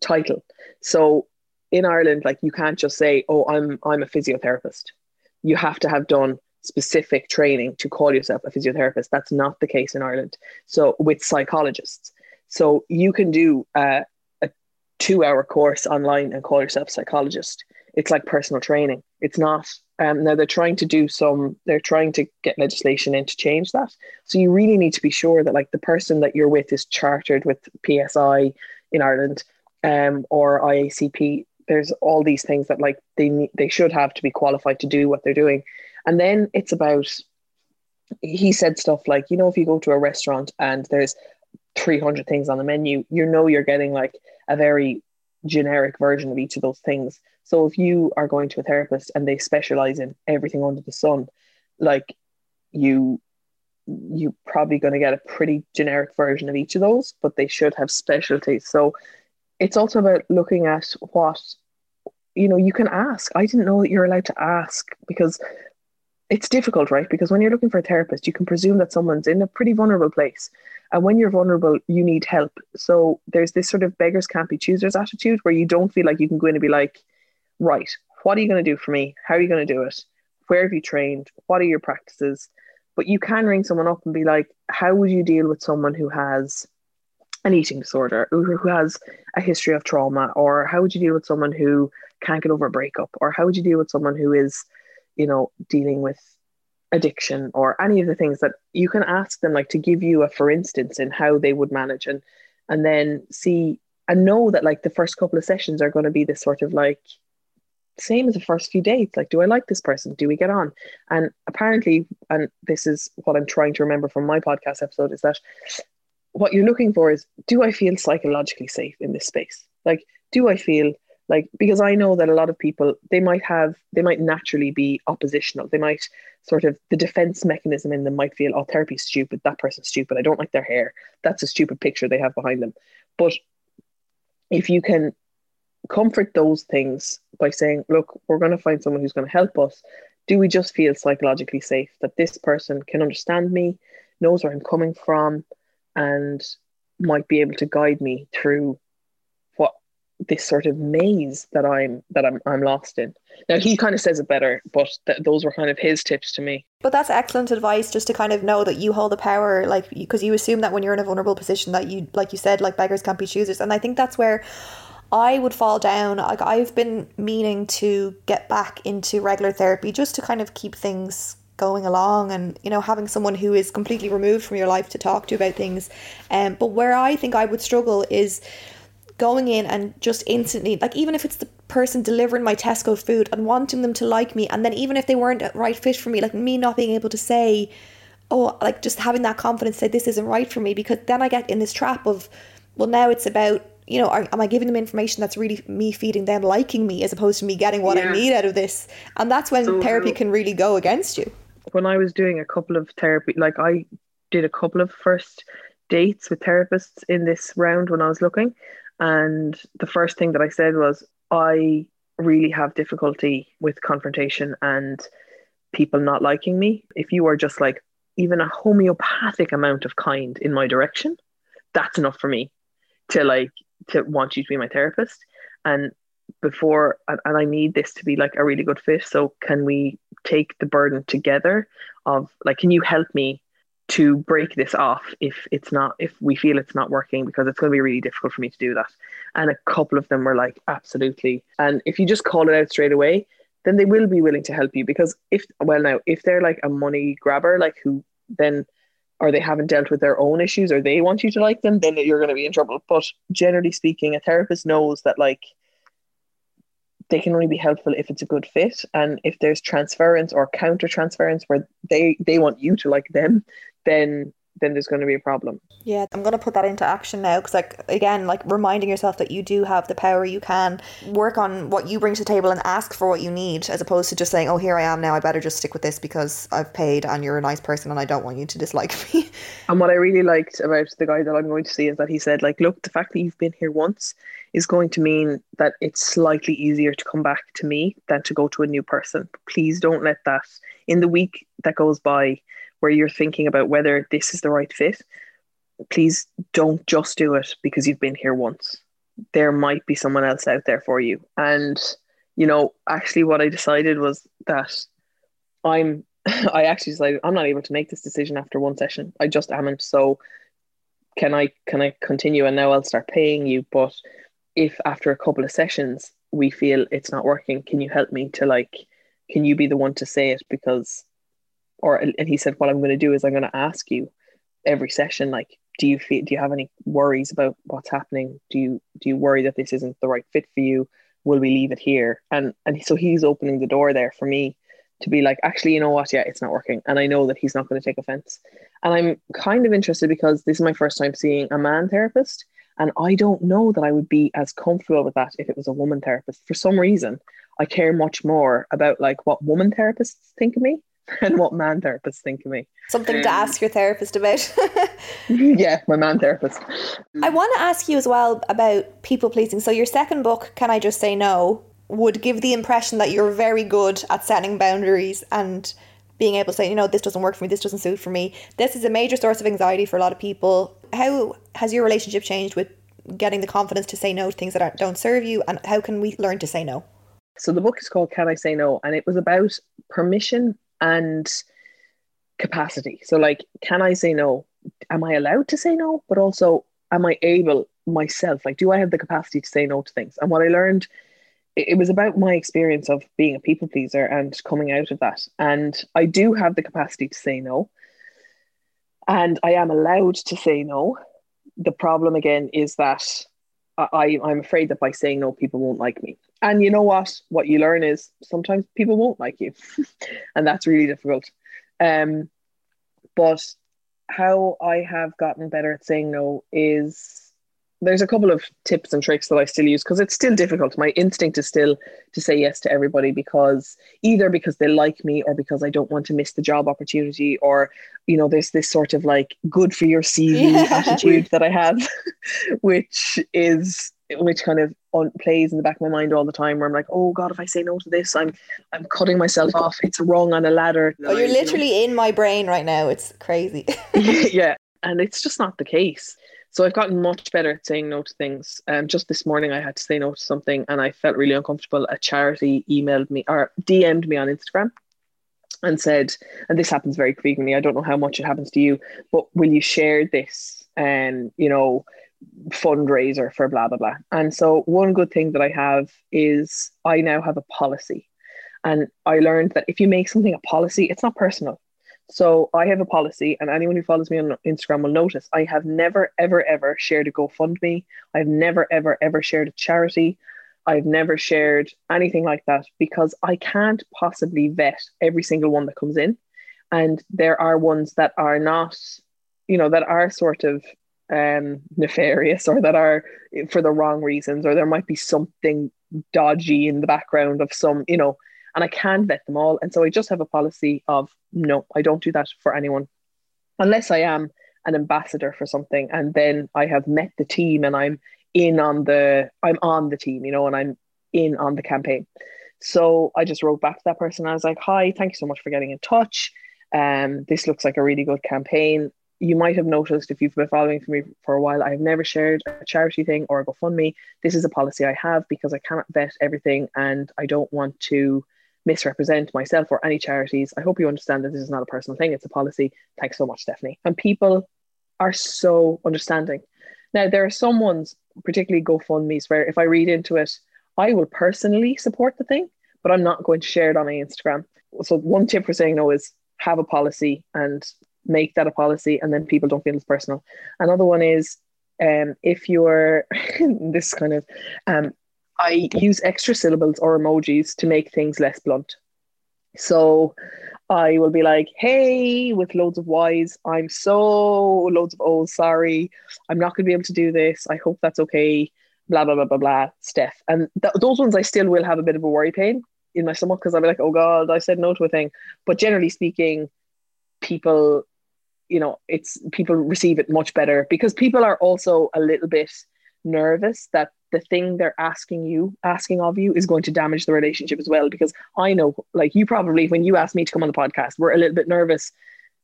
title. So in Ireland, like you can't just say, "Oh, I'm I'm a physiotherapist." You have to have done specific training to call yourself a physiotherapist. That's not the case in Ireland. So with psychologists, so you can do a, a two-hour course online and call yourself a psychologist. It's like personal training. It's not. Um, now they're trying to do some. They're trying to get legislation in to change that. So you really need to be sure that like the person that you're with is chartered with PSI in Ireland um, or IACP there's all these things that like they need, they should have to be qualified to do what they're doing. And then it's about he said stuff like you know if you go to a restaurant and there's 300 things on the menu you know you're getting like a very generic version of each of those things. So if you are going to a therapist and they specialize in everything under the sun like you you're probably going to get a pretty generic version of each of those but they should have specialties. So it's also about looking at what you know you can ask. I didn't know that you're allowed to ask because it's difficult right? Because when you're looking for a therapist you can presume that someone's in a pretty vulnerable place. And when you're vulnerable you need help. So there's this sort of beggars can't be choosers attitude where you don't feel like you can go in and be like right what are you going to do for me? How are you going to do it? Where have you trained? What are your practices? But you can ring someone up and be like how would you deal with someone who has an eating disorder who has a history of trauma or how would you deal with someone who can't get over a breakup or how would you deal with someone who is you know dealing with addiction or any of the things that you can ask them like to give you a for instance in how they would manage and and then see and know that like the first couple of sessions are going to be this sort of like same as the first few dates like do i like this person? Do we get on? And apparently and this is what i'm trying to remember from my podcast episode is that what you're looking for is do I feel psychologically safe in this space? Like, do I feel like because I know that a lot of people they might have they might naturally be oppositional. They might sort of the defense mechanism in them might feel, oh, therapy's stupid, that person's stupid, I don't like their hair. That's a stupid picture they have behind them. But if you can comfort those things by saying, look, we're going to find someone who's going to help us. Do we just feel psychologically safe that this person can understand me? knows where I'm coming from and might be able to guide me through what this sort of maze that I'm that I'm I'm lost in. Now he kind of says it better, but th- those were kind of his tips to me. But that's excellent advice, just to kind of know that you hold the power, like because you assume that when you're in a vulnerable position, that you, like you said, like beggars can't be choosers, and I think that's where I would fall down. Like I've been meaning to get back into regular therapy just to kind of keep things going along and you know having someone who is completely removed from your life to talk to about things um but where i think i would struggle is going in and just instantly like even if it's the person delivering my tesco food and wanting them to like me and then even if they weren't a right fit for me like me not being able to say oh like just having that confidence say this isn't right for me because then i get in this trap of well now it's about you know, are, am I giving them information that's really me feeding them liking me as opposed to me getting what yeah. I need out of this? And that's when so, therapy can really go against you. When I was doing a couple of therapy, like I did a couple of first dates with therapists in this round when I was looking. And the first thing that I said was, I really have difficulty with confrontation and people not liking me. If you are just like even a homeopathic amount of kind in my direction, that's enough for me to like to want you to be my therapist and before and, and I need this to be like a really good fit. So can we take the burden together of like can you help me to break this off if it's not if we feel it's not working? Because it's going to be really difficult for me to do that. And a couple of them were like absolutely. And if you just call it out straight away then they will be willing to help you. Because if well now if they're like a money grabber like who then or they haven't dealt with their own issues or they want you to like them, then you're going to be in trouble. But generally speaking, a therapist knows that like they can only be helpful if it's a good fit and if there's transference or counter transference where they they want you to like them, then then there's going to be a problem. Yeah, I'm going to put that into action now because, like, again, like reminding yourself that you do have the power. You can work on what you bring to the table and ask for what you need, as opposed to just saying, "Oh, here I am now. I better just stick with this because I've paid and you're a nice person and I don't want you to dislike me." And what I really liked about the guy that I'm going to see is that he said, "Like, look, the fact that you've been here once is going to mean that it's slightly easier to come back to me than to go to a new person. Please don't let that in the week that goes by." where you're thinking about whether this is the right fit, please don't just do it because you've been here once. There might be someone else out there for you. And, you know, actually, what I decided was that I'm, I actually decided I'm not able to make this decision after one session. I just am So, can I can I continue and now I'll start paying you? But if after a couple of sessions we feel it's not working, can you help me to like, can you be the one to say it? Because or and he said what i'm going to do is i'm going to ask you every session like do you feel do you have any worries about what's happening? Do you do you worry that this isn't the right fit for you? Will we leave it here? And and so he's opening the door there for me to be like actually you know what? Yeah it's not working. And i know that he's not going to take offense. And i'm kind of interested because this is my first time seeing a man therapist and i don't know that i would be as comfortable with that if it was a woman therapist for some reason i care much more about like what woman therapists think of me and what man therapists think of me. Something um, to ask your therapist about. yeah, my man therapist. I want to ask you as well about people pleasing. So, your second book, Can I Just Say No, would give the impression that you're very good at setting boundaries and being able to say, you know, this doesn't work for me, this doesn't suit for me. This is a major source of anxiety for a lot of people. How has your relationship changed with getting the confidence to say no to things that don't serve you? And how can we learn to say no? So the book is called Can I Say No? And it was about permission and capacity. So, like, can I say no? Am I allowed to say no? But also, am I able myself? Like, do I have the capacity to say no to things? And what I learned, it, was about my experience of being a people pleaser and coming out of that. And I do have the capacity to say no. And I am allowed to say no. The problem again is that I, I'm afraid that by saying no, people won't like me. And you know what? What you learn is sometimes people won't like you, and that's really difficult. Um, but how I have gotten better at saying no is there's a couple of tips and tricks that I still use because it's still difficult. My instinct is still to say yes to everybody because either because they like me or because I don't want to miss the job opportunity or you know there's this sort of like good for your CV yeah. attitude that I have which is which kind of on plays in the back of my mind all the time where I'm like, oh God, if I say no to this, I'm I'm cutting myself off. It's wrong on a ladder. Oh, you're literally in my brain right now. It's crazy. yeah. And it's just not the case. So I've gotten much better at saying no to things. Um, just this morning I had to say no to something and I felt really uncomfortable. A charity emailed me or DM'd me on Instagram and said, and this happens very frequently. I don't know how much it happens to you, but will you share this and um, you know fundraiser for blah blah blah. And so one good thing that I have is I now have a policy. And I learned that if you make something a policy, it's not personal. So I have a policy, and anyone who follows me on Instagram will notice I have never, ever, ever shared a GoFundMe. I've never, ever, ever shared a charity. I've never shared anything like that because I can't possibly vet every single one that comes in. And there are ones that are not, you know, that are sort of um, nefarious or that are for the wrong reasons, or there might be something dodgy in the background of some, you know, and I can vet them all. And so I just have a policy of no, I don't do that for anyone unless I am an ambassador for something. And then I have met the team and I'm in on the, I'm on the team, you know, and I'm in on the campaign. So I just wrote back to that person. I was like, hi, thank you so much for getting in touch. Um, this looks like a really good campaign. You might have noticed if you've been following for me for a while, I have never shared a charity thing or a GoFundMe. This is a policy I have because I cannot vet everything and I don't want to misrepresent myself or any charities. I hope you understand that this is not a personal thing, it's a policy. Thanks so much, Stefanie. And people are so understanding. Now, there are some ones, particularly GoFundMe's, where if I read into it, I will personally support the thing, but I'm not going to share it on my Instagram. So, one tip for saying no is have a policy and make that a policy, and then people don't feel it's personal. Another one is um, if you're this kind of um, I use extra syllables or emojis to make things less blunt. So I will be like, hey, with loads of Y's, I'm so loads of O's, sorry. I'm not going to be able to do this. I hope that's okay. Blah, blah, blah, blah, blah, Steph. And th- those ones I still will have a bit of a worry pain in my stomach because I'll be like, oh God, I said no to a thing. But generally speaking, people, you know, it's people receive it much better because people are also a little bit nervous that the thing they're asking you asking of you is going to damage the relationship as well because i know like you probably when you asked me to come on the podcast we're a little bit nervous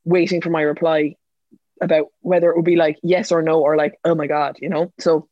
waiting for my reply about whether it would be like yes or no or like oh my god you know? So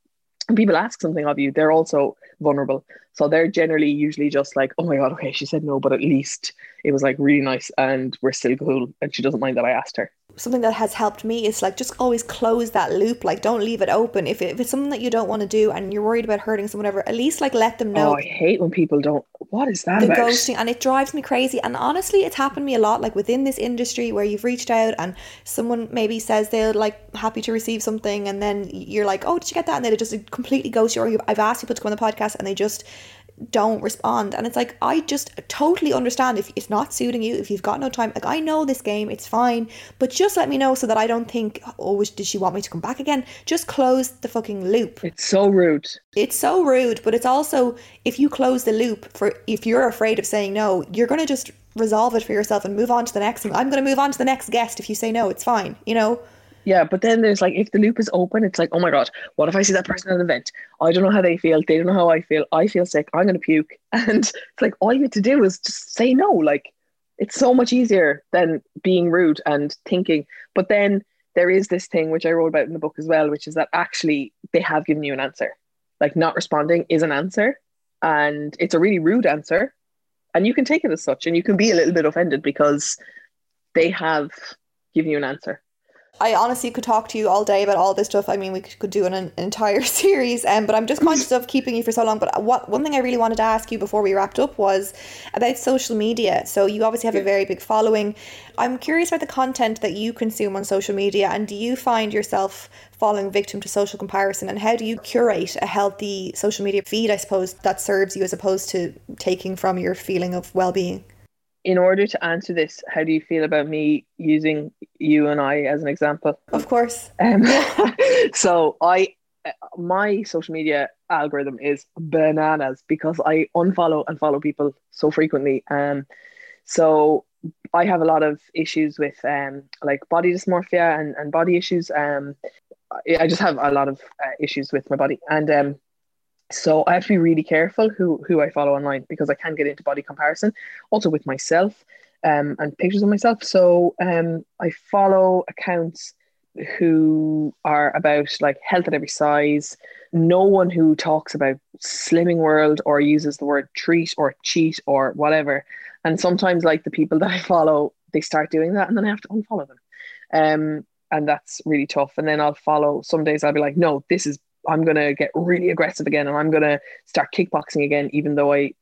when people ask something of you they're also vulnerable. So they're generally usually just like oh my god okay she said no but at least it was like really nice and we're still cool and she doesn't mind that i asked her something that has helped me is like just always close that loop like don't leave it open. If, it, if it's something that you don't want to do and you're worried about hurting someone ever at least like let them know. Oh i hate when people don't what is that the about? ghosting and it drives me crazy and honestly it's happened to me a lot like within this industry where you've reached out and someone maybe says they're like happy to receive something and then you're like oh did you get that? and then it just completely goes you or i've asked people to come on the podcast and they just don't respond. And it's like, I just totally understand if it's not suiting you, if you've got no time. Like, I know this game, it's fine, but just let me know so that I don't think, oh, did she want me to come back again? Just close the fucking loop. It's so rude. It's so rude, but it's also, if you close the loop for, if you're afraid of saying no, you're going to just resolve it for yourself and move on to the next thing. I'm going to move on to the next guest if you say no, it's fine, you know? Yeah, but then there's like if the loop is open, it's like, oh my god, what if I see that person at an event? I don't know how they feel. They don't know how I feel. I feel sick. I'm gonna puke. And it's like all you have to do is just say no. Like it's so much easier than being rude and thinking. But then there is this thing which I wrote about in the book as well, which is that actually they have given you an answer. Like not responding is an answer, and it's a really rude answer, and you can take it as such, and you can be a little bit offended because they have given you an answer I honestly could talk to you all day about all this stuff. I mean, we could do an, an entire series, um, but I'm just conscious of keeping you for so long. But what one thing I really wanted to ask you before we wrapped up was about social media. So you obviously have a very big following. I'm curious about the content that you consume on social media, and do you find yourself falling victim to social comparison? And how do you curate a healthy social media feed, I suppose, that serves you as opposed to taking from your feeling of well being? In order to answer this, how do you feel about me using you and I as an example? Of course. Um, so I, my social media algorithm is bananas because I unfollow and follow people so frequently. Um, so I have a lot of issues with um like body dysmorphia and, and body issues. Um, I just have a lot of uh, issues with my body, and um, So I have to be really careful who who I follow online because I can get into body comparison, also with myself um, and pictures of myself. So um, I follow accounts who are about like health at every size. No one who talks about slimming world or uses the word treat or cheat or whatever. And sometimes like the people that I follow, they start doing that and then I have to unfollow them. Um, and that's really tough. And then I'll follow some days I'll be like, no, this is I'm gonna get really aggressive again and I'm gonna start kickboxing again, even though I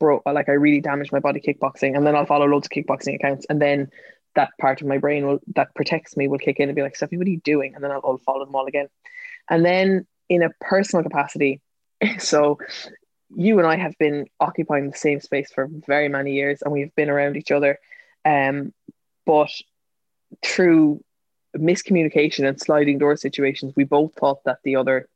broke like I really damaged my body kickboxing. And then I'll follow loads of kickboxing accounts and then that part of my brain will that protects me will kick in and be like, Stefanie, what are you doing? And then I'll, I'll follow them all again. And then in a personal capacity, so you and I have been occupying the same space for very many years and we've been around each other. Um, but through miscommunication and sliding door situations, we both thought that the other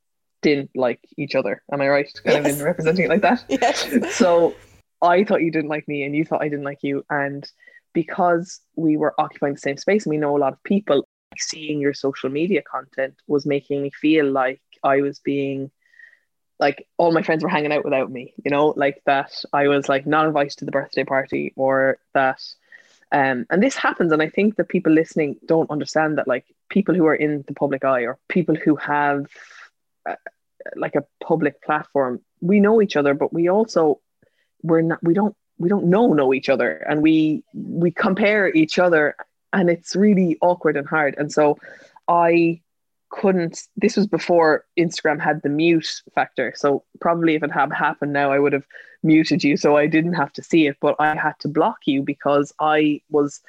didn't like each other. Am I right? Kind yes. of in representing it like that. Yes. So I thought you didn't like me and you thought I didn't like you. And because we were occupying the same space and we know a lot of people, seeing your social media content was making me feel like I was being like all my friends were hanging out without me, you know, like that I was like not invited to the birthday party or that um and this happens and I think that people listening don't understand that like people who are in the public eye or people who have like a public platform. We know each other but we also we're not we don't we don't know know each other. And we we compare each other and it's really awkward and hard. And so i couldn't this was before instagram had the mute factor. So probably if it had happened now i would have muted you. So i didn't have to see it but i had to block you because i was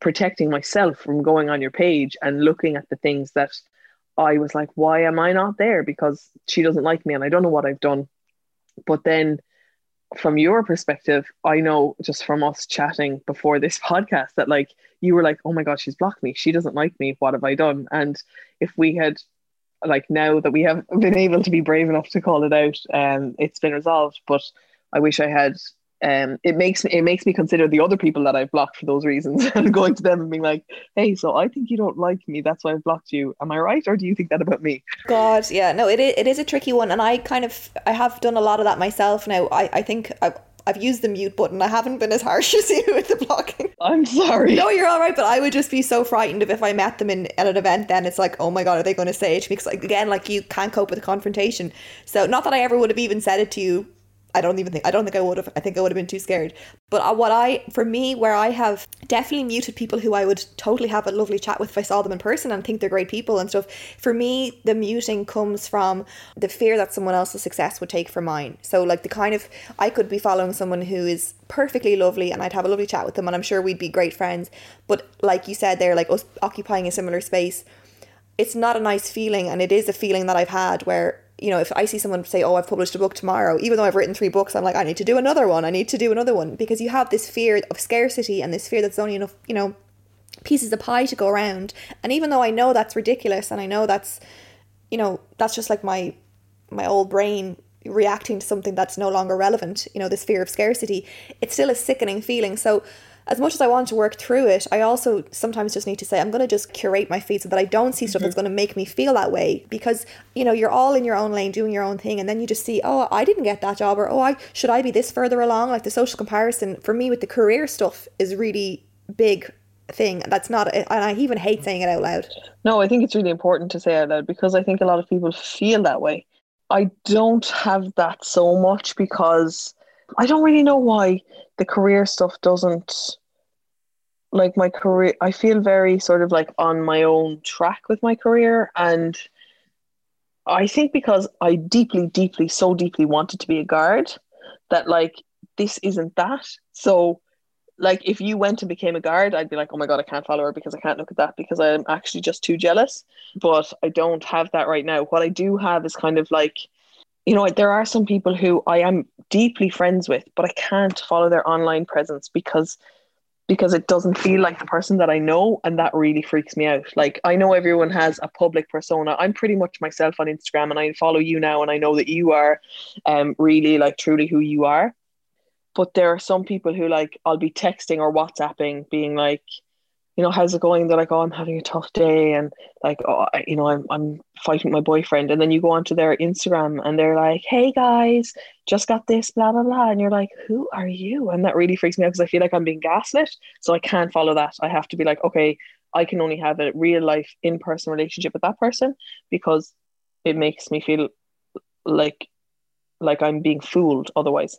protecting myself from going on your page and looking at the things that i was like why am i not there because she doesn't like me and i don't know what i've done but then from your perspective, I know just from us chatting before this podcast that like you were like, oh my god, she's blocked me. She doesn't like me. What have I done? And if we had like now that we have been able to be brave enough to call it out, um, it's been resolved. But I wish I had um, it makes me it makes me consider the other people that I've blocked for those reasons and going to them and being like, hey, so I think you don't like me. That's why I've blocked you. Am I right, or do you think that about me? God, yeah, no, it is, it is a tricky one, and I kind of I have done a lot of that myself now. I I think I. I've used the mute button. I haven't been as harsh as you with the blocking. I'm sorry. No, you're all right. But I would just be so frightened of if I met them in at an event. Then it's like, oh my god, are they going to say it? To me? Because like again, like you can't cope with the confrontation. So not that I ever would have even said it to you I don't even think I don't think I would have. I think I would have been too scared. But what I, for me, where I have definitely muted people who I would totally have a lovely chat with if I saw them in person and think they're great people and stuff. For me, the muting comes from the fear that someone else's success would take from mine. So like the kind of I could be following someone who is perfectly lovely and I'd have a lovely chat with them and I'm sure we'd be great friends. But like you said, they're like us occupying a similar space. It's not a nice feeling, and it is a feeling that I've had where you know, if I see someone say, "Oh, I've published a book tomorrow," even though I've written three books, I'm like, I need to do another one. I need to do another one because you have this fear of scarcity and this fear that's only enough, you know, pieces of pie to go around. And even though I know that's ridiculous, and I know that's, you know, that's just like my my old brain reacting to something that's no longer relevant. You know, this fear of scarcity. It's still a sickening feeling. So as much as I want to work through it, I also sometimes just need to say, I'm going to just curate my feed so that I don't see stuff mm-hmm. that's going to make me feel that way. Because, you know, you're all in your own lane doing your own thing. And then you just see, oh, I didn't get that job. Or, oh, I should I be this further along? Like the social comparison for me with the career stuff is really big thing. That's not, and I even hate saying it out loud. No, I think it's really important to say out loud because I think a lot of people feel that way. I don't have that so much because I don't really know why the career stuff doesn't like my career I feel very sort of like on my own track with my career. And I think because I deeply deeply so deeply wanted to be a guard that like this isn't that. So like if you went and became a guard I'd be like oh my god I can't follow her because I can't look at that because I'm actually just too jealous. But I don't have that right now. What I do have is kind of like you know, there are some people who I am deeply friends with, but I can't follow their online presence because because it doesn't feel like the person that I know, and that really freaks me out. Like I know everyone has a public persona. I'm pretty much myself on Instagram, and I follow you now, and I know that you are, um, really like truly who you are. But there are some people who like I'll be texting or WhatsApping, being like, you know, how's it going? They're like, oh, I'm having a tough day, and like, oh, you know, I'm I'm fighting my boyfriend. And then you go onto their Instagram, and they're like, hey guys, just got this, blah blah blah, and you're like, who are you? And that really freaks me out because I feel like I'm being gaslit, so I can't follow that. I have to be like, okay, I can only have a real life in person relationship with that person because it makes me feel like like I'm being fooled otherwise.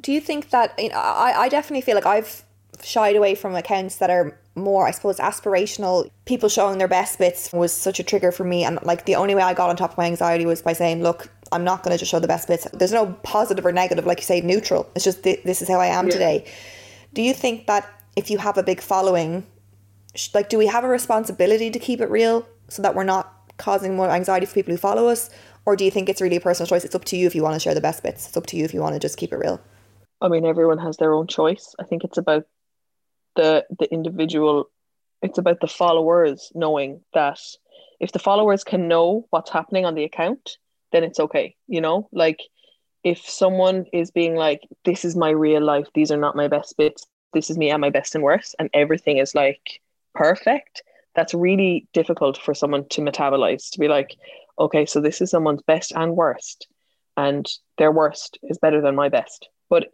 Do you think that you know, I, I definitely feel like I've shied away from accounts that are more, I suppose, aspirational. People showing their best bits was such a trigger for me. And like the only way I got on top of my anxiety was by saying, look, I'm not going to just show the best bits. There's no positive or negative, like you say, neutral. It's just th- this is how I am yeah. today. Do you think that if you have a big following, like, do we have a responsibility to keep it real so that we're not causing more anxiety for people who follow us? Or do you think it's really a personal choice? It's up to you if you want to share the best bits. It's up to you if you want to just keep it real. I mean, everyone has their own choice. I think it's about the the individual it's about the followers knowing that if the followers can know what's happening on the account then it's okay you know? Like if someone is being like this is my real life these are not my best bits this is me at my best and worst and everything is like perfect that's really difficult for someone to metabolize to be like okay so this is someone's best and worst and their worst is better than my best. But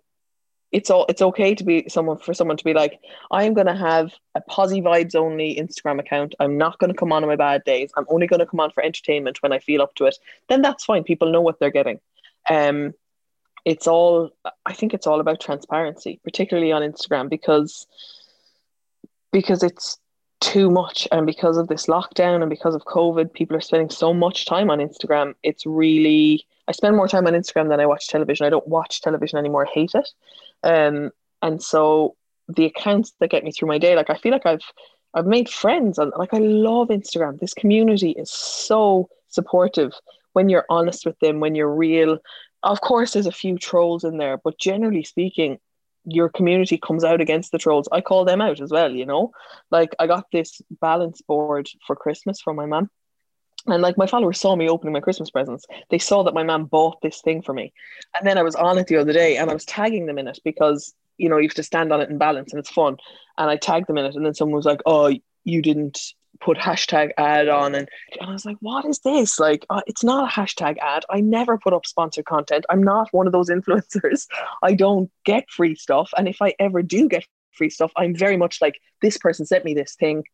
it's all it's okay to be someone for someone to be like i'm going to have a posy vibes only instagram account. I'm not going to come on on my bad days. I'm only going to come on for entertainment when i feel up to it. Then that's fine. People know what they're getting. Um it's all i think it's all about transparency particularly on instagram because because it's too much and because of this lockdown and because of covid people are spending so much time on instagram it's really i spend more time on instagram than i watch television i don't watch television anymore I hate it um, and so the accounts that get me through my day, like I feel like I've I've made friends and like I love Instagram. This community is so supportive when you're honest with them, when you're real. Of course, there's a few trolls in there, but generally speaking, your community comes out against the trolls. I call them out as well, you know. Like I got this balance board for Christmas from my mom. And like my followers saw me opening my Christmas presents. They saw that my mom bought this thing for me. And then I was on it the other day and I was tagging them in it because, you know, you have to stand on it and balance and it's fun. And I tagged them in it. And then someone was like, oh, you didn't put hashtag ad on. And, and I was like, what is this? Like, uh, it's not a hashtag ad. I never put up sponsored content. I'm not one of those influencers. I don't get free stuff. And if I ever do get free stuff, I'm very much like, this person sent me this thing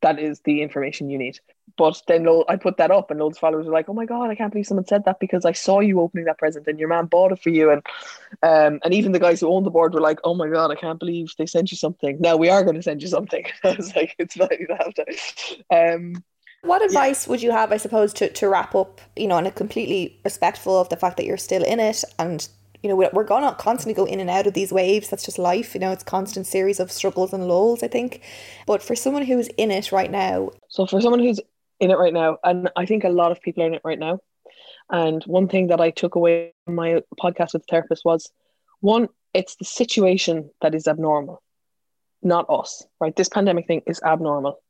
that is the information you need. But then I put that up, and loads of followers were like, "Oh my god, I can't believe someone said that because I saw you opening that present, and your man bought it for you." And um, and even the guys who owned the board were like, "Oh my god, I can't believe they sent you something." Now we are going to send you something. I was like, "It's not you have to." Um, what advice yeah. would you have, I suppose, to, to wrap up, you know, and a completely respectful of the fact that you're still in it and you know, we're to constantly go in and out of these waves. That's just life. You know, it's constant series of struggles and lulls, I think. But for someone who's in it right now. So, for someone who's in it right now, and I think a lot of people are in it right now. And one thing that I took away from my podcast with the therapist was one, it's the situation that is abnormal, not us, right? This pandemic thing is abnormal.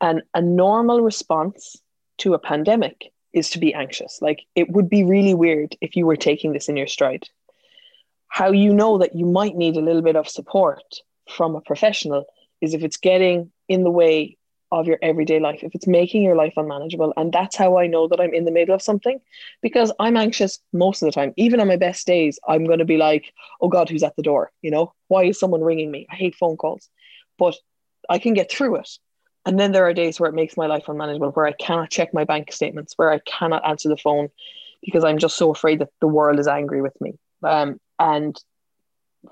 And a normal response to a pandemic is to be anxious. Like it would be really weird if you were taking this in your stride how you know that you might need a little bit of support from a professional is if it's getting in the way of your everyday life, if it's making your life unmanageable. And that's how I know that I'm in the middle of something because I'm anxious most of the time. Even on my best days, I'm going to be like, oh God, who's at the door? You know, why is someone ringing me? I hate phone calls, but I can get through it. And then there are days where it makes my life unmanageable, where I cannot check my bank statements, where I cannot answer the phone because I'm just so afraid that the world is angry with me. Um, and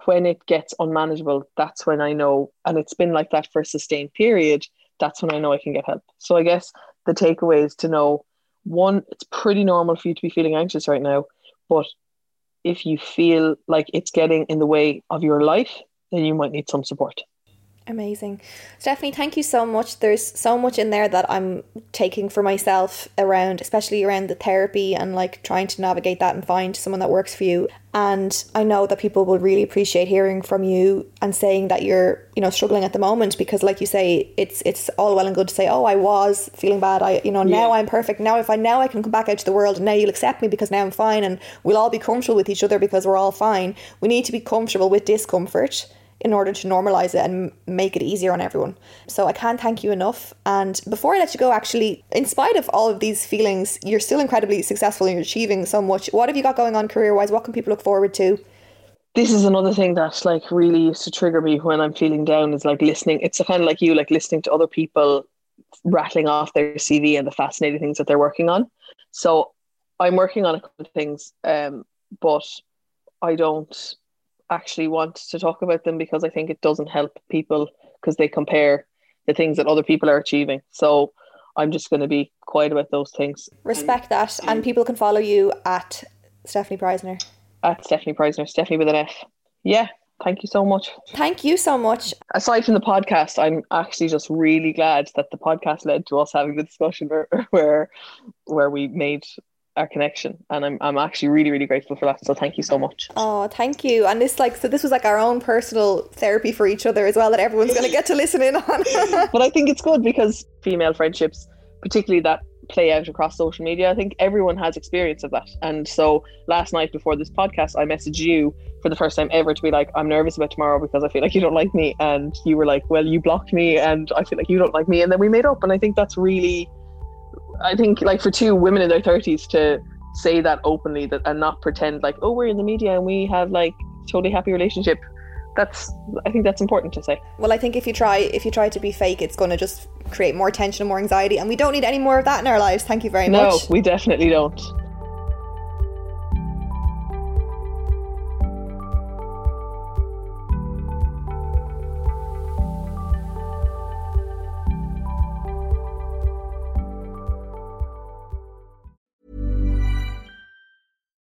when it gets unmanageable, that's when I know, and it's been like that for a sustained period, that's when I know I can get help. So I guess the takeaway is to know one, it's pretty normal for you to be feeling anxious right now, but if you feel like it's getting in the way of your life, then you might need some support. Amazing. Stefanie, thank you so much. There's so much in there that I'm taking for myself around, especially around the therapy and like trying to navigate that and find someone that works for you. And I know that people will really appreciate hearing from you and saying that you're, you know, struggling at the moment because like you say, it's it's all well and good to say, Oh, I was feeling bad. I you know, yeah. now I'm perfect. Now if I now I can come back out to the world and now you'll accept me because now I'm fine and we'll all be comfortable with each other because we're all fine. We need to be comfortable with discomfort in order to normalize it and make it easier on everyone. So I can't thank you enough. And before I let you go, actually, in spite of all of these feelings, you're still incredibly successful and you're achieving so much. What have you got going on career wise? What can people look forward to? This is another thing that like really used to trigger me when I'm feeling down is like listening. It's kind of like you, like listening to other people rattling off their CV and the fascinating things that they're working on. So I'm working on a couple of things, um, but I don't actually want to talk about them because I think it doesn't help people because they compare the things that other people are achieving. So I'm just going to be quiet about those things. Respect that. And people can follow you at Stefanie Preissner. At Stefanie Preissner, Stefanie with an F. Yeah, thank you so much. Thank you so much. Aside from the podcast, I'm actually just really glad that the podcast led to us having the discussion where where, where we made our connection and I'm, I'm actually really really grateful for that so thank you so much. Oh thank you. And this like so this was like our own personal therapy for each other as well that everyone's going to get to listen in on. But I think it's good because female friendships particularly that play out across social media I think everyone has experience of that. And so last night before this podcast I messaged you for the first time ever to be like I'm nervous about tomorrow because I feel like you don't like me. And you were like well you blocked me and I feel like you don't like me. And then we made up and I think that's really I think like for two women in their thirties to say that openly that and not pretend like oh we're in the media and we have like totally happy relationship that's I think that's important to say. Well, I think if you try if you try to be fake, it's going to just create more tension and more anxiety, and we don't need any more of that in our lives. Thank you very no, much. No, we definitely don't.